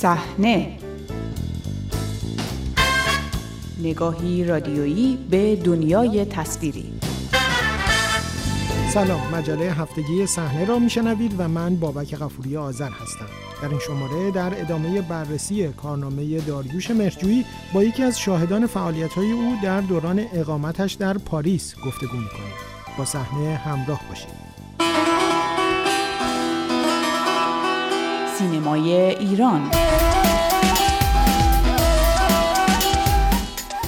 صحنه. نگاهی رادیویی به دنیای تصویری. سلام مجله هفتگی صحنه را میشنوید و من بابک غفوری آذر هستم. در این شماره در ادامه بررسی کارنامه داریوش مرجویی با یکی از شاهدان فعالیت‌های او در دوران اقامتش در پاریس گفتگو می‌کنیم. با صحنه همراه باشید. سینمای ایران.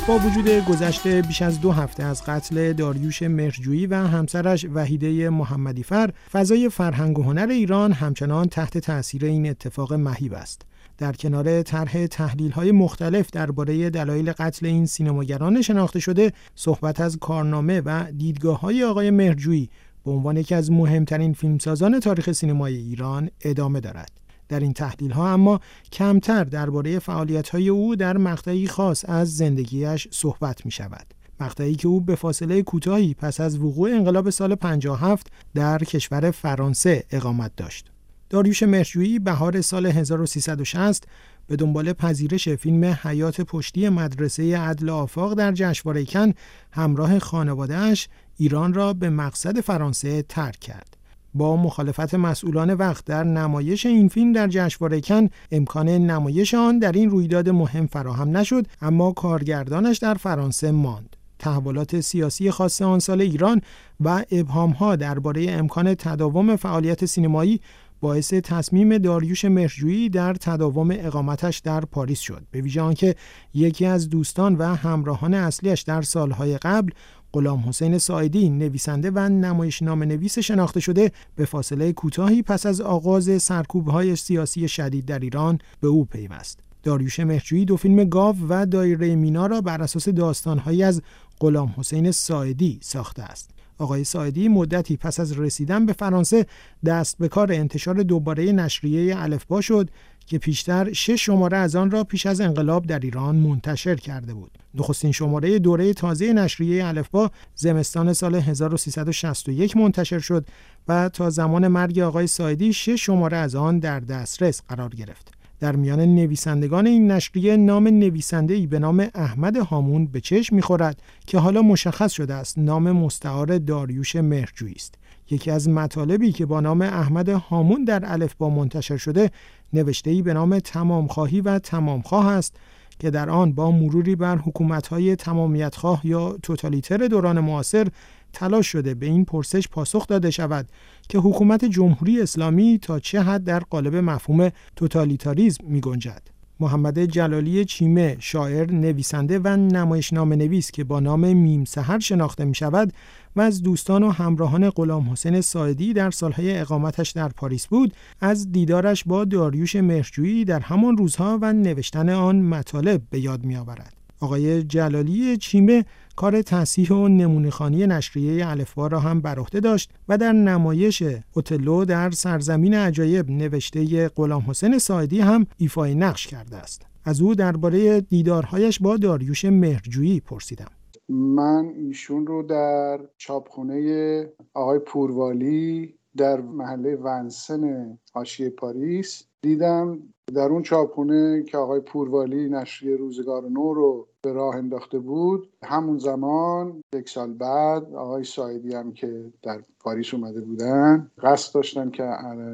با وجود گذشته بیش از دو هفته از قتل داریوش مرجویی و همسرش وحیده محمدیفر فضای فرهنگ و هنر ایران همچنان تحت تاثیر این اتفاق مهیب است. در کنار طرح تحلیل های مختلف درباره دلایل قتل این سینماگران شناخته شده صحبت از کارنامه و دیدگاه های آقای مرجویی به عنوان یکی از مهمترین فیلمسازان تاریخ سینمای ایران ادامه دارد. در این تحلیل ها اما کمتر درباره فعالیت های او در مقطعی خاص از زندگیش صحبت می شود. مقطعی که او به فاصله کوتاهی پس از وقوع انقلاب سال 57 در کشور فرانسه اقامت داشت. داریوش مرجویی بهار سال 1360 به دنبال پذیرش فیلم حیات پشتی مدرسه عدل آفاق در جشنواره کن همراه خانوادهش ایران را به مقصد فرانسه ترک کرد. با مخالفت مسئولان وقت در نمایش این فیلم در جشنواره کن امکان نمایش آن در این رویداد مهم فراهم نشد اما کارگردانش در فرانسه ماند. تحولات سیاسی خاص آن سال ایران و ابهامها درباره امکان تداوم فعالیت سینمایی باعث تصمیم داریوش مرجویی در تداوم اقامتش در پاریس شد. به ویژه آنکه یکی از دوستان و همراهان اصلیش در سالهای قبل غلام حسین ساعدی نویسنده و نمایشنامه نویس شناخته شده به فاصله کوتاهی پس از آغاز سرکوبهای سیاسی شدید در ایران به او پیوست. داریوش مهرجویی دو فیلم گاو و دایره مینا را بر اساس داستانهایی از غلام حسین ساعدی ساخته است. آقای ساعدی مدتی پس از رسیدن به فرانسه دست به کار انتشار دوباره نشریه الفبا شد که پیشتر شش شماره از آن را پیش از انقلاب در ایران منتشر کرده بود. نخستین شماره دوره تازه نشریه الفبا زمستان سال 1361 منتشر شد و تا زمان مرگ آقای سایدی شش شماره از آن در دسترس قرار گرفت. در میان نویسندگان این نشریه نام نویسنده ای به نام احمد هامون به چشم می‌خورد که حالا مشخص شده است نام مستعار داریوش مهرجویی است یکی از مطالبی که با نام احمد هامون در الفبا منتشر شده نوشته ای به نام تمامخواهی و تمامخواه است که در آن با مروری بر حکومت‌های تمامیتخواه یا توتالیتر دوران معاصر تلاش شده به این پرسش پاسخ داده شود که حکومت جمهوری اسلامی تا چه حد در قالب مفهوم توتالیتاریزم می گنجد. محمد جلالی چیمه شاعر نویسنده و نمایشنامه نویس که با نام میم سهر شناخته می شود و از دوستان و همراهان غلام حسین ساعدی در سالهای اقامتش در پاریس بود از دیدارش با داریوش مرجویی در همان روزها و نوشتن آن مطالب به یاد می آورد. آقای جلالی چیمه کار تصحیح و نمونهخانی نشریه الفبا را هم بر عهده داشت و در نمایش اوتلو در سرزمین عجایب نوشته غلام حسین سایدی هم ایفای نقش کرده است از او درباره دیدارهایش با داریوش مهرجویی پرسیدم من ایشون رو در چاپخونه آقای پوروالی در محله ونسن حاشیه پاریس دیدم. در اون چاپخونه که آقای پوروالی نشریه روزگار نو رو به راه انداخته بود. همون زمان یک سال بعد آقای ساعدی هم که در پاریس اومده بودن قصد داشتن که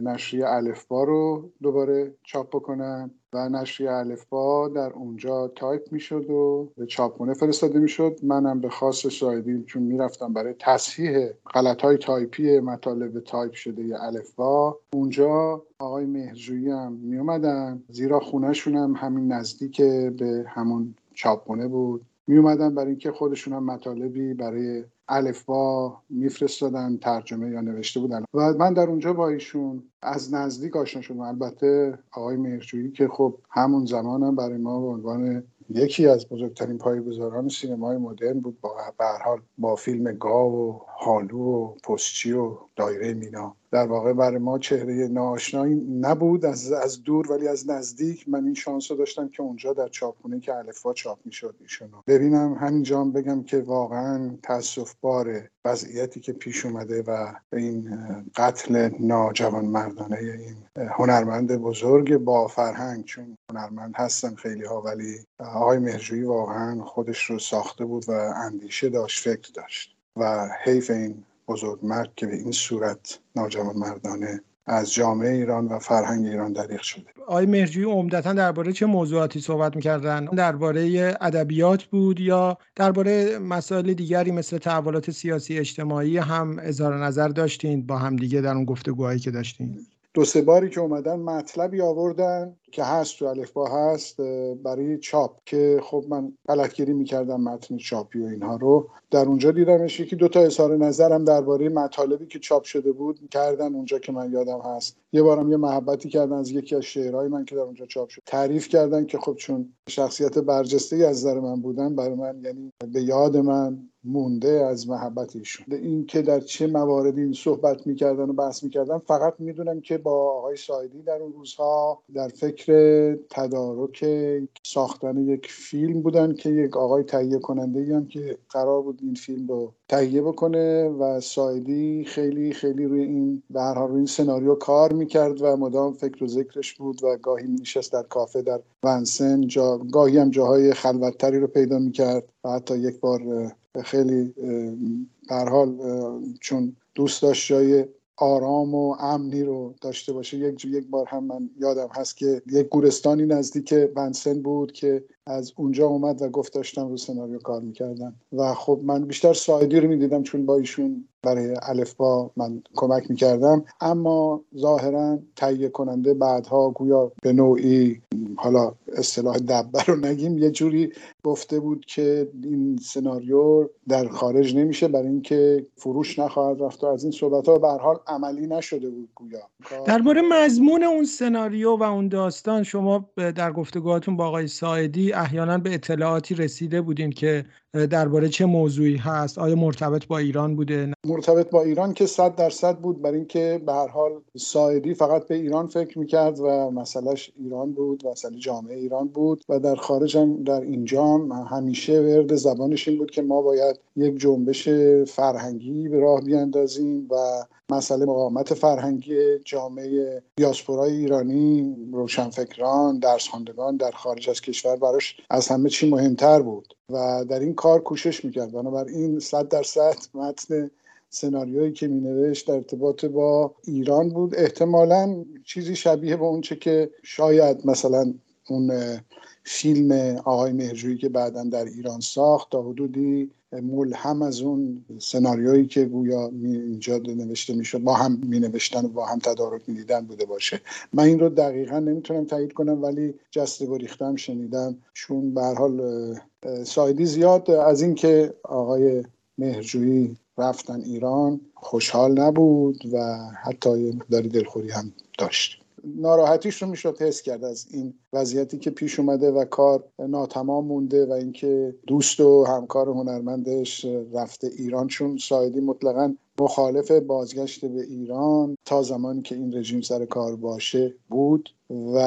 نشریه الفبا رو دوباره چاپ بکنن و نشریه الفبا در اونجا تایپ می‌شد و به چاپخونه فرستاده می‌شد. منم به خواست ساعدی چون می‌رفتم برای تصحیح غلط های تایپی مطالب تایپ شده الفبا اونجا آقای مهرجویی هم می اومدن زیرا خونهشون هم همین نزدیک به همون چاپخونه بود. می اومدن برای اینکه خودشون هم مطالبی برای الفبا میفرستادن ترجمه یا نوشته بودن. و من در اونجا با ایشون از نزدیک آشنا شدم. البته آقای مهرجویی که خب همون زمان هم برای ما به عنوان یکی از بزرگترین پایه‌گذاران سینمای مدرن بود. با به حال با فیلم گاو و پالو و پستچی و دایره مینا. در واقع برای ما چهره ناآشنایی نبود از, از دور ولی از نزدیک من این شانس رو داشتم که اونجا در چاپخونه که الفا چاپ می‌شد ایشونو ببینم. همینجا بگم که واقعا تاسف باره وضعیتی که پیش اومده و این قتل ناجوان مردانه این هنرمند بزرگ با فرهنگ چون هنرمند هستن خیلی ها ولی آقای مهرجویی واقعا خودش رو ساخته بود و اندیشه داشت فکر داشت و حیف این بزرگ مرد که به این صورت ناجوان مردانه از جامعه ایران و فرهنگ ایران دریغ شده. آقای مهرجویی عمدتا درباره چه موضوعاتی صحبت می‌کردن؟ درباره ادبیات بود یا درباره مسائل دیگری مثل تحولات سیاسی اجتماعی هم اظهار نظر داشتین با هم دیگه در اون گفتگوهایی که داشتین؟ دو سه باری که اومدن مطلبی آوردن که هست تو الفبا هست برای چاپ که خب من غلطگیری می‌کردم متن چاپی و اینها رو. در اونجا دیدمش یکی دو تا اظهار نظرم درباره مطالبی که چاپ شده بود کردن اونجا که من یادم هست. یه بارم یه محبتی کردن از یکی از شعرهای من که در اونجا چاپ شد. تعریف کردن که خب چون شخصیت برجسته از نظر من بودن برای من یعنی به یاد من مونده از محبت ایشون. این که در چه مواردی این صحبت می‌کردن و بحث می‌کردن فقط می‌دونم که با آقای سایدی در اون روزها در فکر تدارک ساختن یک فیلم بودن که یک آقای تهیه کننده هم که قرار بود این فیلم رو تهیه بکنه و سایدی خیلی خیلی روی این به حال روی این سناریو کار می‌کرد و مدام فکر و ذکرش بود و گاهی میشست در کافه در ونسن جا گاهی هم جاهای خلوتتری رو پیدا می‌کرد و حتی یک بار خیلی در حال چون دوست داشت جای آرام و امنی رو داشته باشه. یک یک بار هم من یادم هست که یک گورستانی نزدیک بنسن بود که از اونجا اومد و گفت داشتم رو سناریو کار می‌کردم. و خب من بیشتر سایدی رو می‌دیدم چون با ایشون برای الفبا من کمک می‌کردم. اما ظاهرا تهیه کننده بعدها گویا به نوعی حالا اصطلاح دبه رو نگیم یه جوری گفته بود که این سناریو در خارج نمیشه برای اینکه فروش نخواهد رفت و از این صحبت ها به حال عملی نشده بود گویا. درباره مضمون اون سناریو و اون داستان شما در گفتگوهاتون با آقای ساعدی احیانا به اطلاعاتی رسیده بودین که درباره چه موضوعی هست؟ آیا مرتبط با ایران بوده؟ مرتبط با ایران که صد درصد بود برای اینکه به هر حال سایدی فقط به ایران فکر می‌کرد و مسئلهش ایران بود و مسئله جامعه ایران بود و در خارج هم در اینجا هم همیشه ورد زبانش این بود که ما باید یک جنبش فرهنگی به راه بیاندازیم و مسئله مقاومت فرهنگی جامعه دیاسپورای ایرانی روشنفکران درس خواندگان در خارج از کشور براش از همه چی مهمتر بود و در این کار کوشش می‌کرد. بنابراین صد درصد متن سناریویی که می نوشت در ارتباط با ایران بود. احتمالا چیزی شبیه به اونچه که شاید مثلا اون فیلم آقای مهرجویی که بعدا در ایران ساخت تا حدودی ملهم از اون سناریویی که گویا اینجا نوشته می‌شد با هم می نوشتن و با هم تدارک می دیدن بوده باشه. من این رو دقیقا نمی‌تونم تایید کنم ولی جسته گریختم شنیدم. چون به حال سایدی زیاد از اینکه آقای مهرجویی رفتن ایران خوشحال نبود و حتی یه دلخوری هم داشت. ناراحتیش رو می‌شد حس کرد از این وضعیتی که پیش اومده و کار ناتمام مونده و اینکه دوست و همکار هنرمندش رفته ایران. چون سایدی مطلقا مخالف بازگشت به ایران تا زمانی که این رژیم سر کار باشه بود. و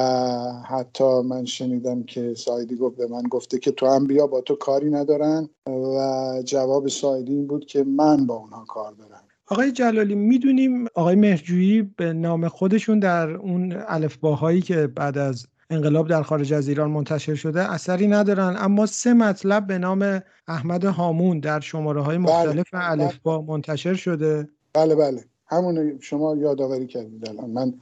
حتی من شنیدم که سایدی گفت به من گفته که تو هم بیا با تو کاری ندارن. و جواب سایدی این بود که من با اونها کار دارم. آقای جلالی می‌دونیم آقای مهرجویی به نام خودشون در اون الفباهایی که بعد از انقلاب در خارج از ایران منتشر شده اثری ندارن. اما سه مطلب به نام احمد هامون در شماره های بله، مختلف بله. الفبا منتشر شده. بله بله. همون شما یادآوری کردید الان. من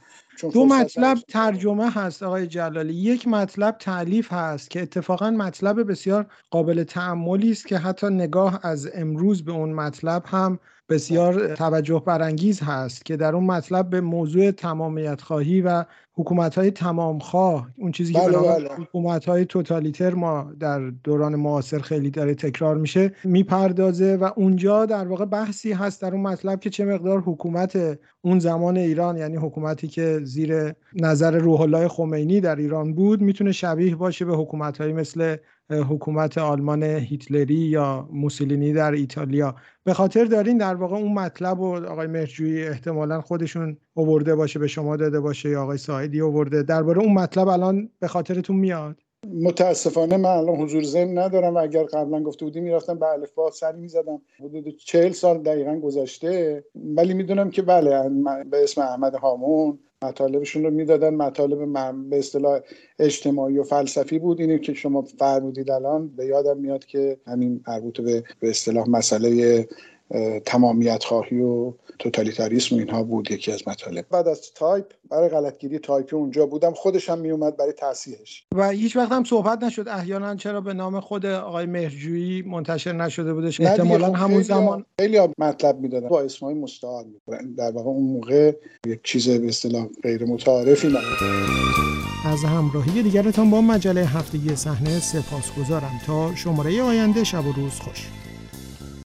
دو مطلب ترجمه هست آقای جلالی. یک مطلب تعلیف هست که اتفاقا مطلب بسیار قابل تعملی است که حتی نگاه از امروز به اون مطلب هم بسیار توجه برانگیز هست که در اون مطلب به موضوع تمامیت خواهی و حکومت های تمام خواه اون چیزی که بله بله. حکومت های توتالیتر ما در دوران معاصر خیلی داره تکرار میشه می‌پردازه و اونجا در واقع بحثی هست در اون مطلب که چه مقدار حکومت اون زمان ایران یعنی حکومتی که زیر نظر روح الله خمینی در ایران بود می‌تونه شبیه باشه به حکومتهایی مثل حکومت آلمان هیتلری یا موسولینی در ایتالیا. به خاطر دارین در واقع اون مطلب و آقای مرجویی احتمالا خودشون اوورده باشه به شما داده باشه یا آقای ساعدی اوورده درباره اون مطلب الان به خاطرتون میاد؟ متاسفانه من الان حضور ذهن ندارم و اگر قبلا گفته بودی می‌رفتم به الفبا سری می‌زدم. حدود چهل سال دقیقا گذشته. ولی می‌دونم که بله به اسم احمد هامون مطالبشون رو می‌دادن. مطالب به اصطلاح اجتماعی و فلسفی بود. اینه که شما فرمودید الان به یادم میاد که همین مربوط به به اصطلاح مسئله تمامیت خواهی و توتالیتاریسم و اینها بود یکی از مطالب. بعد از تایپ برای غلطگیری تایپی اونجا بودم خودش هم میومد برای تصحیحش. و هیچ وقت هم صحبت نشد. احیانا چرا به نام خود آقای مهرجویی منتشر نشده بودش؟ احتمالا خب همون زمان خیلی مطلب می‌دادن. با اسمای مستعار در واقع اون موقع یک چیز به اصطلاح غیر متعارفی نبود. از همراهی دیگرتان با مجله هفتگی صحنه سپاسگزارم. تا شماره آینده شب و روز خوش.